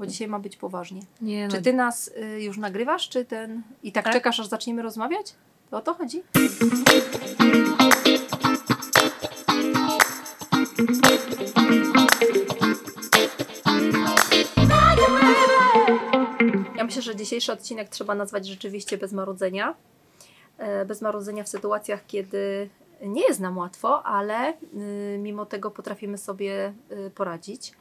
bo dzisiaj ma być poważnie. Nie, no, Czy ty nas y, już nagrywasz, czy ten... I tak, Tak. czekasz, aż zaczniemy rozmawiać? To o to chodzi? Ja myślę, że dzisiejszy odcinek trzeba nazwać rzeczywiście bez marudzenia. E, Bez marudzenia w sytuacjach, kiedy nie jest nam łatwo, ale y, mimo tego potrafimy sobie y, poradzić.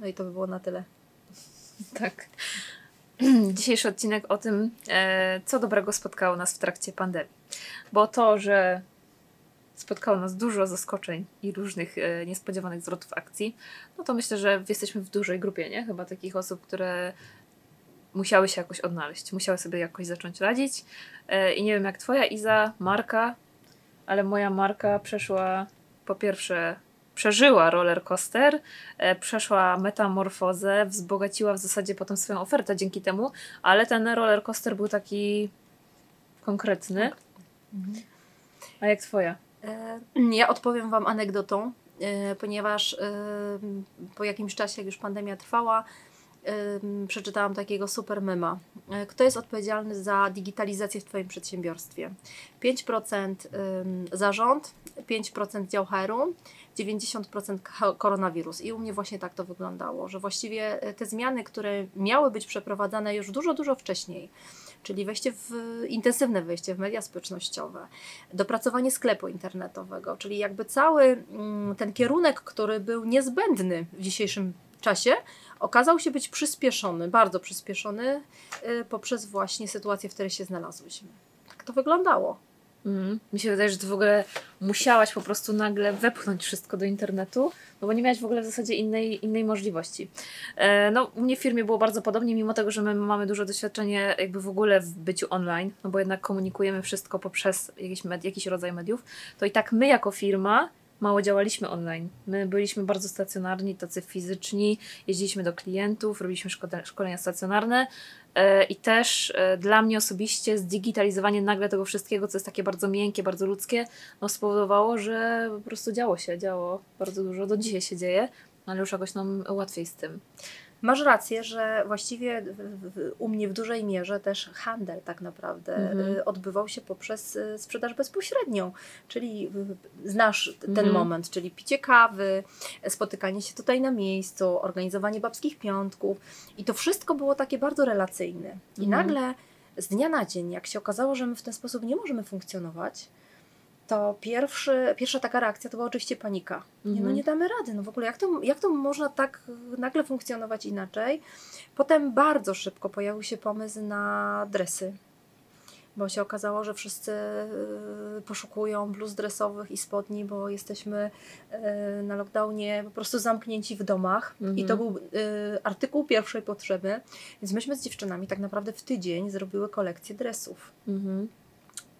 No i to by było na tyle. tak. Dzisiejszy odcinek o tym, e, co dobrego spotkało nas w trakcie pandemii. Bo to, że spotkało nas dużo zaskoczeń i różnych e, niespodziewanych zwrotów akcji, no to myślę, że jesteśmy w dużej grupie, nie? Chyba takich osób, które musiały się jakoś odnaleźć, musiały sobie jakoś zacząć radzić. E, I nie wiem jak twoja Iza, Marka, ale moja Marka przeszła po pierwsze przeżyła roller coaster, e, przeszła metamorfozę, wzbogaciła w zasadzie potem swoją ofertę dzięki temu, ale ten roller coaster był taki konkretny. A jak twoja? E, Ja odpowiem Wam anegdotą, e, ponieważ po jakimś czasie, jak już pandemia trwała, przeczytałam takiego super mema. Kto jest odpowiedzialny za digitalizację w Twoim przedsiębiorstwie? 5% ym, zarząd, 5% dział HR-u, 90% ko- koronawirus. I u mnie właśnie tak to wyglądało, że właściwie e, te zmiany, które miały być przeprowadzane już dużo, dużo wcześniej, czyli wejście w intensywne wejście w media społecznościowe, dopracowanie sklepu internetowego, czyli jakby cały mm, ten kierunek, który był niezbędny w dzisiejszym czasie, okazał się być przyspieszony, bardzo przyspieszony y, poprzez właśnie sytuację, w której się znalazłyśmy. Tak to wyglądało. Mhm. Mi się wydaje, że ty w ogóle musiałaś po prostu nagle wepchnąć wszystko do internetu, no bo nie miałaś w ogóle w zasadzie innej, innej możliwości. E, no, u mnie w firmie było bardzo podobnie, mimo tego, że my mamy duże doświadczenie jakby w ogóle w byciu online, no bo jednak komunikujemy wszystko poprzez jakiś, med- jakiś rodzaj mediów, to i tak my jako firma mało działaliśmy online. My byliśmy bardzo stacjonarni, tacy fizyczni, jeździliśmy do klientów, robiliśmy szkole- szkolenia stacjonarne e, i też e, dla mnie osobiście zdigitalizowanie nagle tego wszystkiego, co jest takie bardzo miękkie, bardzo ludzkie, no spowodowało, że po prostu działo się, działo bardzo dużo, do dzisiaj się dzieje, ale już jakoś nam łatwiej z tym. Masz rację, że właściwie w, w, u mnie w dużej mierze też handel tak naprawdę Mhm. y, odbywał się poprzez y, sprzedaż bezpośrednią, czyli znasz ten Mhm. moment, czyli picie kawy, spotykanie się tutaj na miejscu, organizowanie babskich piątków i to wszystko było takie bardzo relacyjne. I Mhm. nagle z dnia na dzień, jak się okazało, że my w ten sposób nie możemy funkcjonować, to pierwszy, pierwsza taka reakcja to była oczywiście panika. Nie, no Mhm. nie damy rady, no w ogóle jak to, jak to można tak nagle funkcjonować inaczej? Potem bardzo szybko pojawił się pomysł na dresy, bo się okazało, że wszyscy y, poszukują bluz dresowych i spodni, bo jesteśmy y, na lockdownie po prostu zamknięci w domach Mhm. i to był y, artykuł pierwszej potrzeby, więc myśmy z dziewczynami tak naprawdę w tydzień zrobiły kolekcję dresów Mhm.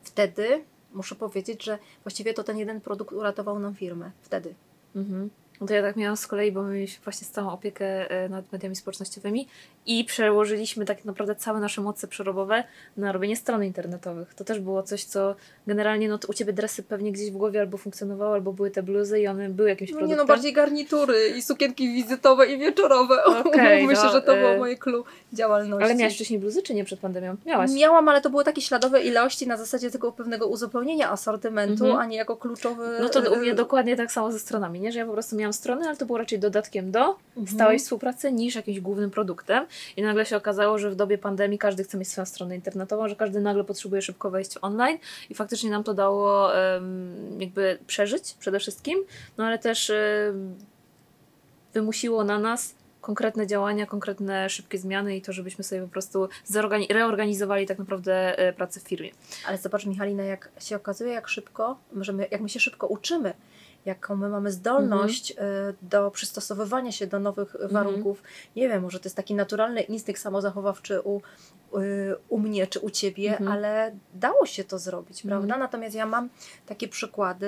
wtedy muszę powiedzieć, że właściwie to ten jeden produkt uratował nam firmę. Wtedy. Mhm. No to ja tak miałam z kolei, bo my mieliśmy właśnie stałą opiekę e, nad mediami społecznościowymi i przełożyliśmy tak naprawdę całe nasze moce przerobowe na robienie stron internetowych. To też było coś, co generalnie no, u Ciebie dresy pewnie gdzieś w głowie albo funkcjonowały, albo były te bluzy i one były jakimś No produktem. nie no, bardziej garnitury i sukienki wizytowe i wieczorowe. Okej, Myślę, no, że to było y- moje clue działalności. Ale miałaś wcześniej bluzy, czy nie przed pandemią? Miałaś. Miałam, ale to były takie śladowe ilości na zasadzie tylko pewnego uzupełnienia asortymentu, Mhm. a nie jako kluczowy... No to u mnie y, dokładnie tak samo ze stronami, nie? Że ja po prostu miałam strony, ale to było raczej dodatkiem do Mhm. stałej współpracy niż jakimś głównym produktem. I nagle się okazało, że w dobie pandemii każdy chce mieć swoją stronę internetową, że każdy nagle potrzebuje szybko wejść online i faktycznie nam to dało jakby przeżyć przede wszystkim, no ale też wymusiło na nas konkretne działania, konkretne szybkie zmiany i to, żebyśmy sobie po prostu reorganizowali tak naprawdę e, pracę w firmie. Ale zobacz Michalina, jak się okazuje, jak szybko, że my, jak my się szybko uczymy, jaką my mamy zdolność y, do przystosowywania się do nowych warunków. Nie wiem, może to jest taki naturalny instynkt samozachowawczy u, y, u mnie czy u Ciebie, Mhm. ale dało się to zrobić, Mhm. prawda? Natomiast ja mam takie przykłady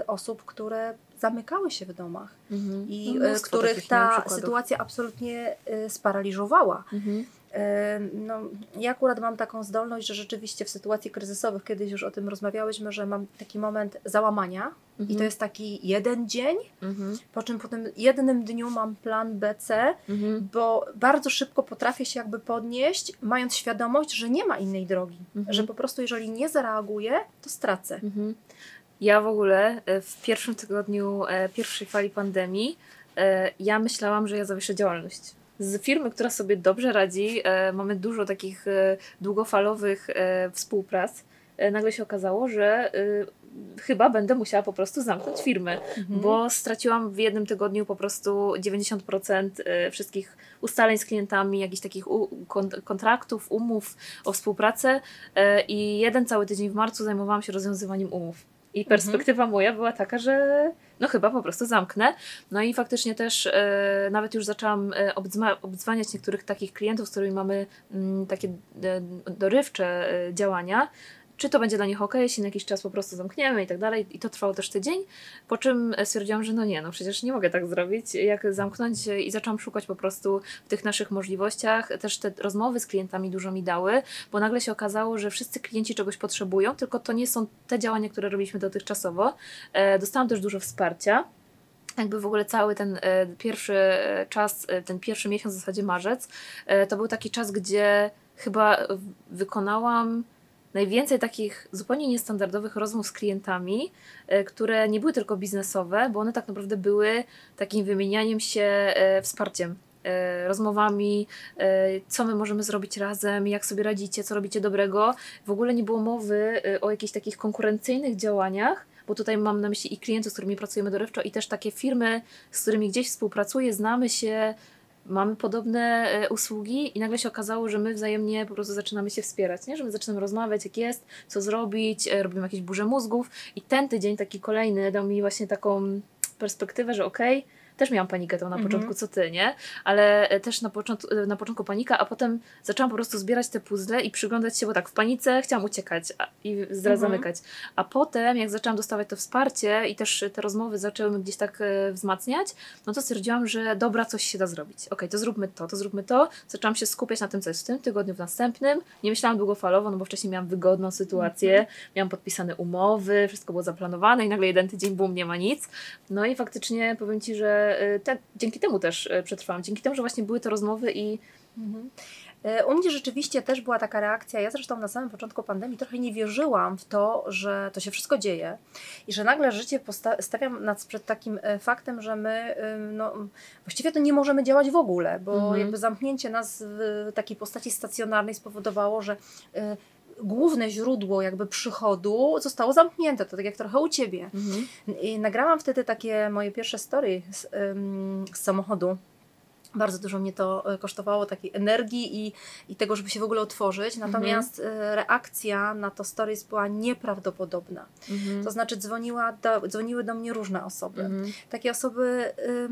y, osób, które zamykały się w domach Mhm. i No, e, których ta sytuacja absolutnie e, sparaliżowała. Mhm. E, No, ja akurat mam taką zdolność, że rzeczywiście w sytuacji kryzysowych, kiedyś już o tym rozmawiałyśmy, że mam taki moment załamania i Mhm. to jest taki jeden dzień, Mhm. po czym po tym jednym dniu mam plan B, C, Mhm. bo bardzo szybko potrafię się jakby podnieść, mając świadomość, że nie ma innej drogi, Mhm. że po prostu jeżeli nie zareaguję, to stracę. Ja w ogóle e, w pierwszym tygodniu e, pierwszej fali pandemii e, ja myślałam, że ja zawieszę działalność. Z firmy, która sobie dobrze radzi, mamy dużo takich długofalowych współprac. Nagle się okazało, że chyba będę musiała po prostu zamknąć firmę, Mhm. bo straciłam w jednym tygodniu po prostu 90% e, wszystkich ustaleń z klientami, jakichś takich kontraktów, umów o współpracę i jeden cały tydzień w marcu zajmowałam się rozwiązywaniem umów. I perspektywa moja była taka, że no chyba po prostu zamknę. No i faktycznie też e, nawet już zaczęłam e, obdzwaniać niektórych takich klientów, z którymi mamy mm, takie e, dorywcze e, działania. Czy to będzie dla nich ok, jeśli na jakiś czas po prostu zamkniemy i tak dalej. I to trwało też tydzień. Po czym e, stwierdziłam, że no nie, no przecież nie mogę tak zrobić, jak zamknąć e, i zaczęłam szukać po prostu w tych naszych możliwościach. Też te rozmowy z klientami dużo mi dały, bo nagle się okazało, że wszyscy klienci czegoś potrzebują, tylko to nie są te działania, które robiliśmy dotychczasowo. E, dostałam też dużo wsparcia jakby w ogóle cały ten pierwszy czas, ten pierwszy miesiąc, w zasadzie marzec, to był taki czas, gdzie chyba wykonałam najwięcej takich zupełnie niestandardowych rozmów z klientami, e, które nie były tylko biznesowe, bo one tak naprawdę były takim wymienianiem się e, wsparciem. e, Rozmowami, co my możemy zrobić razem, jak sobie radzicie, co robicie dobrego. W ogóle nie było mowy o jakichś takich konkurencyjnych działaniach, bo tutaj mam na myśli i klientów, z którymi pracujemy dorywczo, i też takie firmy, z którymi gdzieś współpracuję, znamy się, mamy podobne e, usługi i nagle się okazało, że my wzajemnie po prostu zaczynamy się wspierać, nie? że my zaczynamy rozmawiać, jak jest, co zrobić, e, robimy jakieś burze mózgów i ten tydzień taki kolejny dał mi właśnie taką perspektywę, że okej, też miałam panikę tą na Mhm. początku, co ty, nie? Ale e, też na początku, e, na początku panika, a potem zaczęłam po prostu zbierać te puzzle i przyglądać się, bo tak w panice chciałam uciekać a, i zaraz Mhm. zamykać. A potem, jak zaczęłam dostawać to wsparcie i też te rozmowy zaczęły mnie gdzieś tak e, wzmacniać, no to stwierdziłam, że dobra, coś się da zrobić. Okej, to zróbmy to, to zróbmy to. Zaczęłam się skupiać na tym, co jest w tym tygodniu, w następnym. Nie myślałam długofalowo, no bo wcześniej miałam wygodną sytuację, miałam podpisane umowy, wszystko było zaplanowane i nagle jeden tydzień, bum, nie ma nic. No i faktycznie powiem Ci, że e, te, dzięki temu też e, przetrwałam. Dzięki temu, że właśnie były te rozmowy i Mhm. E, U mnie rzeczywiście też była taka reakcja. Ja zresztą na samym początku pandemii trochę nie wierzyłam w to, że to się wszystko dzieje i że nagle życie posta- stawiam nas przed takim faktem, że my no, właściwie to nie możemy działać w ogóle, bo Mhm. jakby zamknięcie nas w takiej postaci stacjonarnej spowodowało, że główne źródło jakby przychodu zostało zamknięte. To tak jak trochę u Ciebie. I nagrałam wtedy takie moje pierwsze story z, ym, z samochodu. Bardzo dużo mnie to e, kosztowało takiej energii i, i tego, żeby się w ogóle otworzyć. Natomiast e, reakcja na to stories była nieprawdopodobna. Mhm. To znaczy dzwoniła do, dzwoniły do mnie różne osoby. Mhm. Takie osoby, y,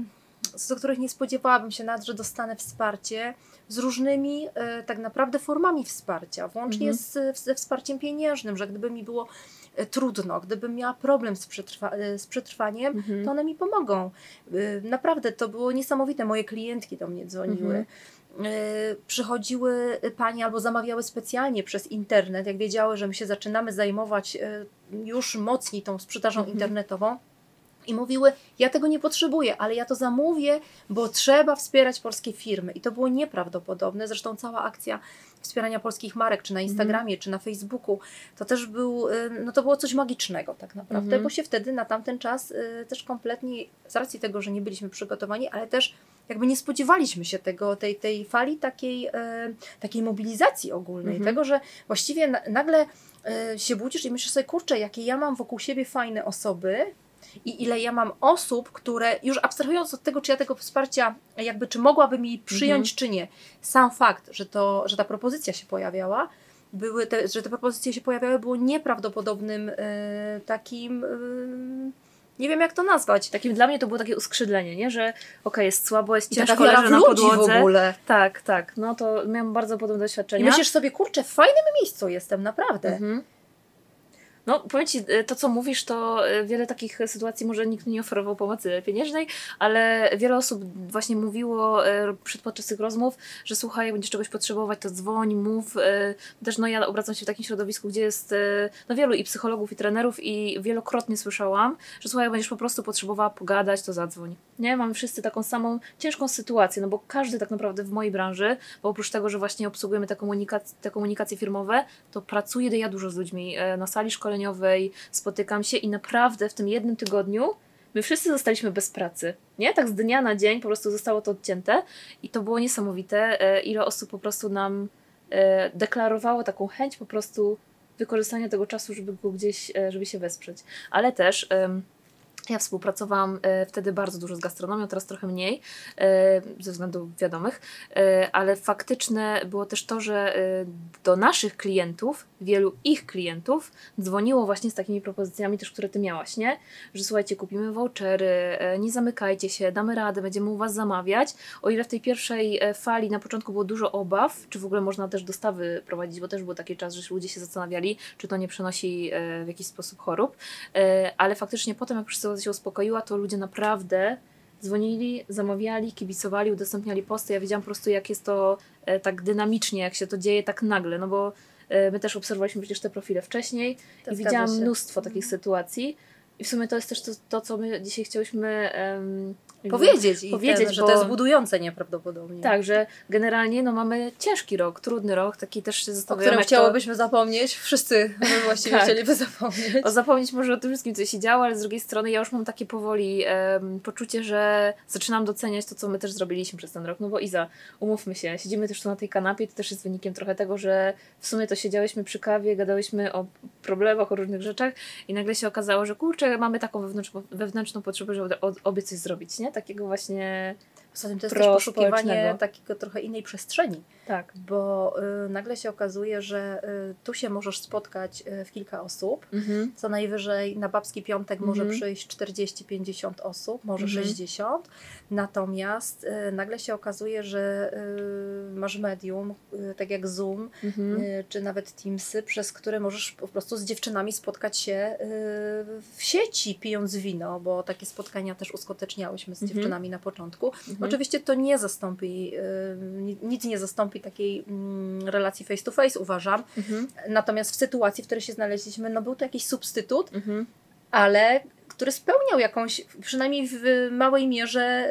z których nie spodziewałabym się nawet, że dostanę wsparcie z różnymi y, tak naprawdę formami wsparcia, włącznie Mhm. z, ze wsparciem pieniężnym, że gdyby mi było y, trudno, gdybym miała problem z, przetrwa, y, z przetrwaniem, Mhm. to one mi pomogą. Naprawdę, to było niesamowite. Moje klientki do mnie dzwoniły. Mhm. Przychodziły panie albo zamawiały specjalnie przez internet, jak wiedziały, że my się zaczynamy zajmować już mocniej tą sprzedażą Mhm. internetową. I mówiły, ja tego nie potrzebuję, ale ja to zamówię, bo trzeba wspierać polskie firmy. I to było nieprawdopodobne. Zresztą cała akcja wspierania polskich marek, czy na Instagramie, czy na Facebooku, to też był, y, no to było coś magicznego tak naprawdę, Mhm. bo się wtedy na tamten czas y, też kompletnie, z racji tego, że nie byliśmy przygotowani, ale też jakby nie spodziewaliśmy się tego, tej, tej fali takiej, y, takiej mobilizacji ogólnej, Mhm. tego, że właściwie na, nagle się budzisz i myślisz sobie, kurczę, jakie ja mam wokół siebie fajne osoby, i ile ja mam osób, które już abstrahując od tego, czy ja tego wsparcia, jakby czy mogłabym jej przyjąć, czy nie, sam fakt, że, to, że ta propozycja się pojawiała, były te, że te propozycje się pojawiały, było nieprawdopodobnym e, takim. e, nie wiem, jak to nazwać. Takim dla mnie to było takie uskrzydlenie, nie? że okej, jest słabo, jest ciężko, w na ludzi w ogóle. Tak, tak. No to miałam bardzo podobne doświadczenia. I myślisz sobie, kurczę, w fajnym miejscu jestem, naprawdę. Mhm. No, powiem Ci, y, to co mówisz, to y, wiele takich sytuacji może nikt nie oferował pomocy pieniężnej, ale wiele osób właśnie mówiło y, przed podczas tych rozmów, że słuchaj, jak będziesz czegoś potrzebować, to dzwoń, mów. Też no ja obracam się w takim środowisku, gdzie jest no wielu i psychologów, i trenerów i wielokrotnie słyszałam, że słuchaj, jak będziesz po prostu potrzebowała pogadać, to zadzwoń. Nie? Mamy wszyscy taką samą ciężką sytuację, no bo każdy tak naprawdę w mojej branży, bo oprócz tego, że właśnie obsługujemy te, komunikac- te komunikacje firmowe, to pracuję ja dużo z ludźmi na sali szkoleniowej, szkoleniowej, spotykam się i naprawdę w tym jednym tygodniu my wszyscy zostaliśmy bez pracy. Nie? Tak z dnia na dzień po prostu zostało to odcięte i to było niesamowite, e, ile osób po prostu nam e, deklarowało taką chęć po prostu wykorzystania tego czasu, żeby go gdzieś, e, żeby się wesprzeć. Ale też ja współpracowałam e, wtedy bardzo dużo z gastronomią, teraz trochę mniej, e, ze względów wiadomych, e, ale faktyczne było też to, że do naszych klientów, wielu ich klientów, dzwoniło właśnie z takimi propozycjami też, które ty miałaś, nie? Że słuchajcie, kupimy vouchery, nie zamykajcie się, damy radę, będziemy u was zamawiać. O ile w tej pierwszej fali na początku było dużo obaw, czy w ogóle można też dostawy prowadzić, bo też był taki czas, że ludzie się zastanawiali, czy to nie przenosi w jakiś sposób chorób, ale faktycznie potem, jak przyszło sytuacja się uspokoiła, to ludzie naprawdę dzwonili, zamawiali, kibicowali, udostępniali posty. Ja wiedziałam po prostu, jak jest to e, tak dynamicznie, jak się to dzieje tak nagle, no bo e, my też obserwowaliśmy przecież te profile wcześniej to i widziałam się. mnóstwo takich mhm. sytuacji. I w sumie to jest też to, to co my dzisiaj chciałyśmy um, powiedzieć, i powiedzieć ten, że to jest budujące nieprawdopodobnie. Tak, że generalnie no, mamy ciężki rok, trudny rok, taki też się. O którym chciałobyśmy to... zapomnieć, wszyscy właściwie tak. chcieliby zapomnieć. O zapomnieć może o tym wszystkim, co się działo, ale z drugiej strony ja już mam takie powoli um, poczucie, że zaczynam doceniać to, co my też zrobiliśmy przez ten rok, no bo Iza, umówmy się, siedzimy też tu na tej kanapie, to też jest wynikiem trochę tego, że w sumie to siedziałyśmy przy kawie, gadałyśmy o problemach, o różnych rzeczach i nagle się okazało, że kurczę, mamy taką wewnętrzną, wewnętrzną potrzebę, żeby obie coś zrobić, nie? Takiego właśnie Poza tym to jest też poszukiwanie takiego trochę innej przestrzeni. Tak. Bo y, nagle się okazuje, że y, tu się możesz spotkać y, w kilka osób. Mhm. Co najwyżej na babski piątek mhm. może przyjść 40-50 osób, może mhm. 60. Natomiast y, nagle się okazuje, że y, masz medium, y, tak jak Zoom, mhm. czy nawet Teamsy, przez które możesz po prostu z dziewczynami spotkać się w sieci, pijąc wino, bo takie spotkania też uskuteczniałyśmy z mhm. dziewczynami na początku. Mhm. Oczywiście to nie zastąpi, nic nie zastąpi takiej mm, relacji face to face, uważam. Mhm. Natomiast w sytuacji, w której się znaleźliśmy, no był to jakiś substytut, mhm. ale który spełniał jakąś, przynajmniej w małej mierze,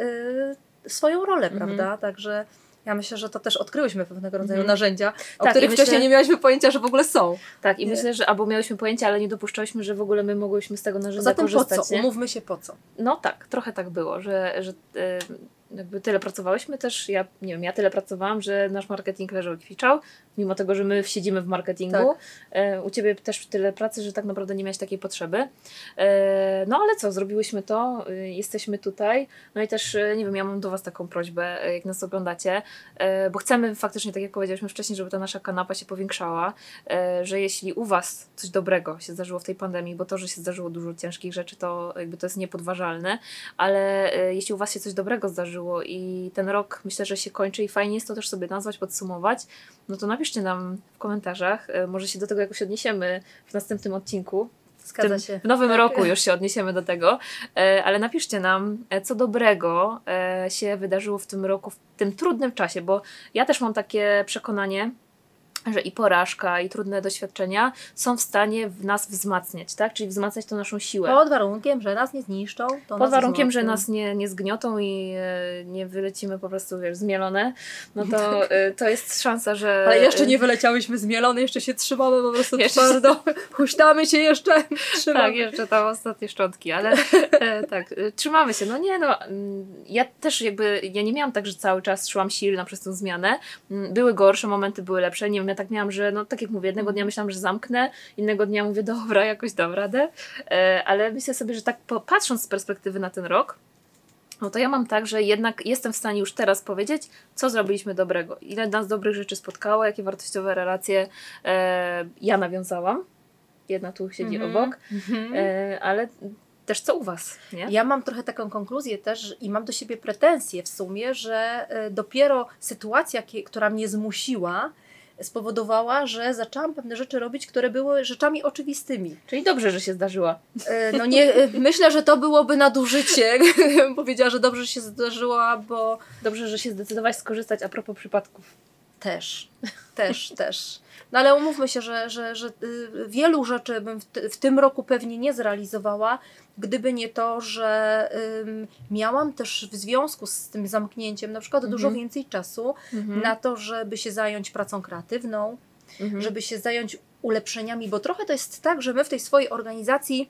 y, swoją rolę, prawda? Także ja myślę, że to też odkryłyśmy pewnego rodzaju mm. narzędzia, o tak, których wcześniej nie miałyśmy pojęcia, że w ogóle są. Tak, i nie? myślę, że albo miałyśmy pojęcie, ale nie dopuszczałyśmy, że w ogóle my mogłyśmy z tego narzędzia Zatem korzystać. po co? Nie? Umówmy się po co. No tak, trochę tak było, że, że yy, jakby tyle pracowałyśmy też, ja nie wiem, ja tyle pracowałam, że nasz marketing leżał i kwiczał, mimo tego, że my siedzimy w marketingu. Tak. E, u Ciebie też tyle pracy, że tak naprawdę nie miałeś takiej potrzeby. E, no ale co, zrobiłyśmy to, e, jesteśmy tutaj, no i też, e, nie wiem, ja mam do Was taką prośbę, jak nas oglądacie, bo chcemy faktycznie, tak jak powiedzieliśmy wcześniej, żeby ta nasza kanapa się powiększała, że jeśli u Was coś dobrego się zdarzyło w tej pandemii, bo to, że się zdarzyło dużo ciężkich rzeczy, to jakby to jest niepodważalne, ale jeśli u Was się coś dobrego zdarzyło i ten rok myślę, że się kończy i fajnie jest to też sobie nazwać, podsumować, no to napiszcie nam w komentarzach. E, może się do tego jakoś odniesiemy w następnym odcinku. Zgadza się. W nowym tak. roku już się odniesiemy do tego, e, ale napiszcie nam, e, co dobrego się wydarzyło w tym roku, w tym trudnym czasie, bo ja też mam takie przekonanie, że i porażka, i trudne doświadczenia są w stanie w nas wzmacniać, tak? Czyli wzmacniać tą naszą siłę. Pod warunkiem, że nas nie zniszczą. Pod warunkiem, że nas nie, nie zgniotą i e, nie wylecimy po prostu, wiesz, zmielone, no to, e, to jest szansa, że... Ale jeszcze nie wyleciałyśmy zmielone, jeszcze się trzymamy po prostu jeszcze twardo. Huśtamy się jeszcze. Trzymamy. Tak, jeszcze tam ostatnie szczątki, ale e, tak, e, trzymamy się. No nie, no, mm, ja też jakby, ja nie miałam tak, że cały czas szłam silna przez tę zmianę. Mm, były gorsze momenty, były lepsze, nie wiem, tak miałam, że no tak jak mówię, jednego dnia myślałam, że zamknę, innego dnia mówię, dobra, jakoś dam radę, e, ale myślę sobie, że tak patrząc z perspektywy na ten rok, no to ja mam tak, że jednak jestem w stanie już teraz powiedzieć, co zrobiliśmy dobrego, ile nas dobrych rzeczy spotkało, jakie wartościowe relacje e, ja nawiązałam. Jedna tu siedzi mm -hmm. obok, -hmm. e, ale też co u Was, nie? Ja mam trochę taką konkluzję też i mam do siebie pretensje w sumie, że dopiero sytuacja, która mnie zmusiła spowodowała, że zaczęłam pewne rzeczy robić, które były rzeczami oczywistymi. Czyli dobrze, że się zdarzyła. E, No nie, e, myślę, że to byłoby nadużycie, gdybym powiedziała, że dobrze że się zdarzyła, bo Dobrze, że się zdecydowałaś skorzystać a propos przypadków. Też, też, też. No ale umówmy się, że, że, że y, wielu rzeczy bym w, w tym roku pewnie nie zrealizowała, gdyby nie to, że ym, miałam też w związku z tym zamknięciem na przykład dużo Mhm. więcej czasu na to, żeby się zająć pracą kreatywną, Mhm. żeby się zająć ulepszeniami, bo trochę to jest tak, że my w tej swojej organizacji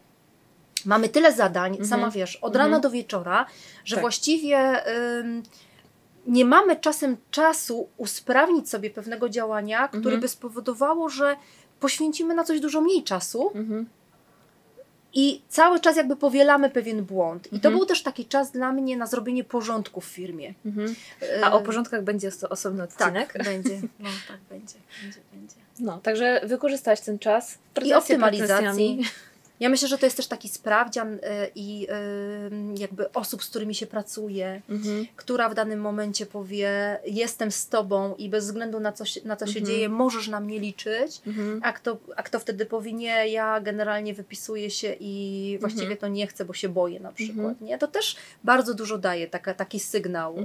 mamy tyle zadań, Mhm. sama wiesz, od Mhm. rana do wieczora, że Tak. właściwie ym, nie mamy czasem czasu usprawnić sobie pewnego działania, które Mhm. by spowodowało, że poświęcimy na coś dużo mniej czasu Mhm. i cały czas jakby powielamy pewien błąd. I to Mhm. był też taki czas dla mnie na zrobienie porządku w firmie. Mhm. A o porządkach będzie to osobny odcinek. Tak, będzie. No tak, będzie. Będzie, będzie. No, także wykorzystałaś ten czas. I optymalizacji. Ja myślę, że to jest też taki sprawdzian y, i y, jakby osób, z którymi się pracuje, Mhm. która w danym momencie powie: Jestem z tobą i bez względu na co się, na co się Mhm. dzieje, możesz na mnie liczyć. Mhm. A kto, a kto wtedy powie: Nie, ja generalnie wypisuję się i właściwie Mhm. to nie chcę, bo się boję na przykład. Mhm. Nie? To też bardzo dużo daje taka, taki sygnał. Y,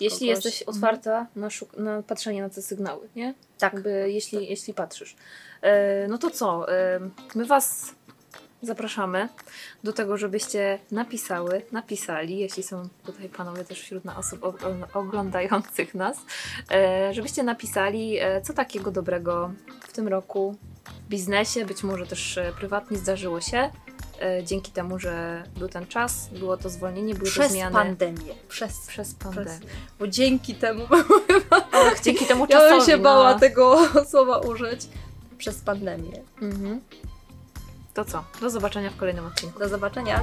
Jeśli kogoś. jesteś otwarta na, szuk- na patrzenie na te sygnały, nie? Tak. Jakby, jeśli, jeśli patrzysz. E, no to co? E, my Was zapraszamy do tego, żebyście napisały, napisali, jeśli są tutaj panowie też wśród osób oglądających nas, e, żebyście napisali, e, co takiego dobrego w tym roku w biznesie, być może też e, prywatnie zdarzyło się. Dzięki temu, że był ten czas, było to zwolnienie, były to Przez zmiany. pandemię. Przez, Przez przez, pandemię. bo dzięki temu Ach, dzięki temu Ja czasowi. bym się bała no. tego słowa użyć przez pandemię. Mhm. To co? Do zobaczenia w kolejnym odcinku. Do zobaczenia.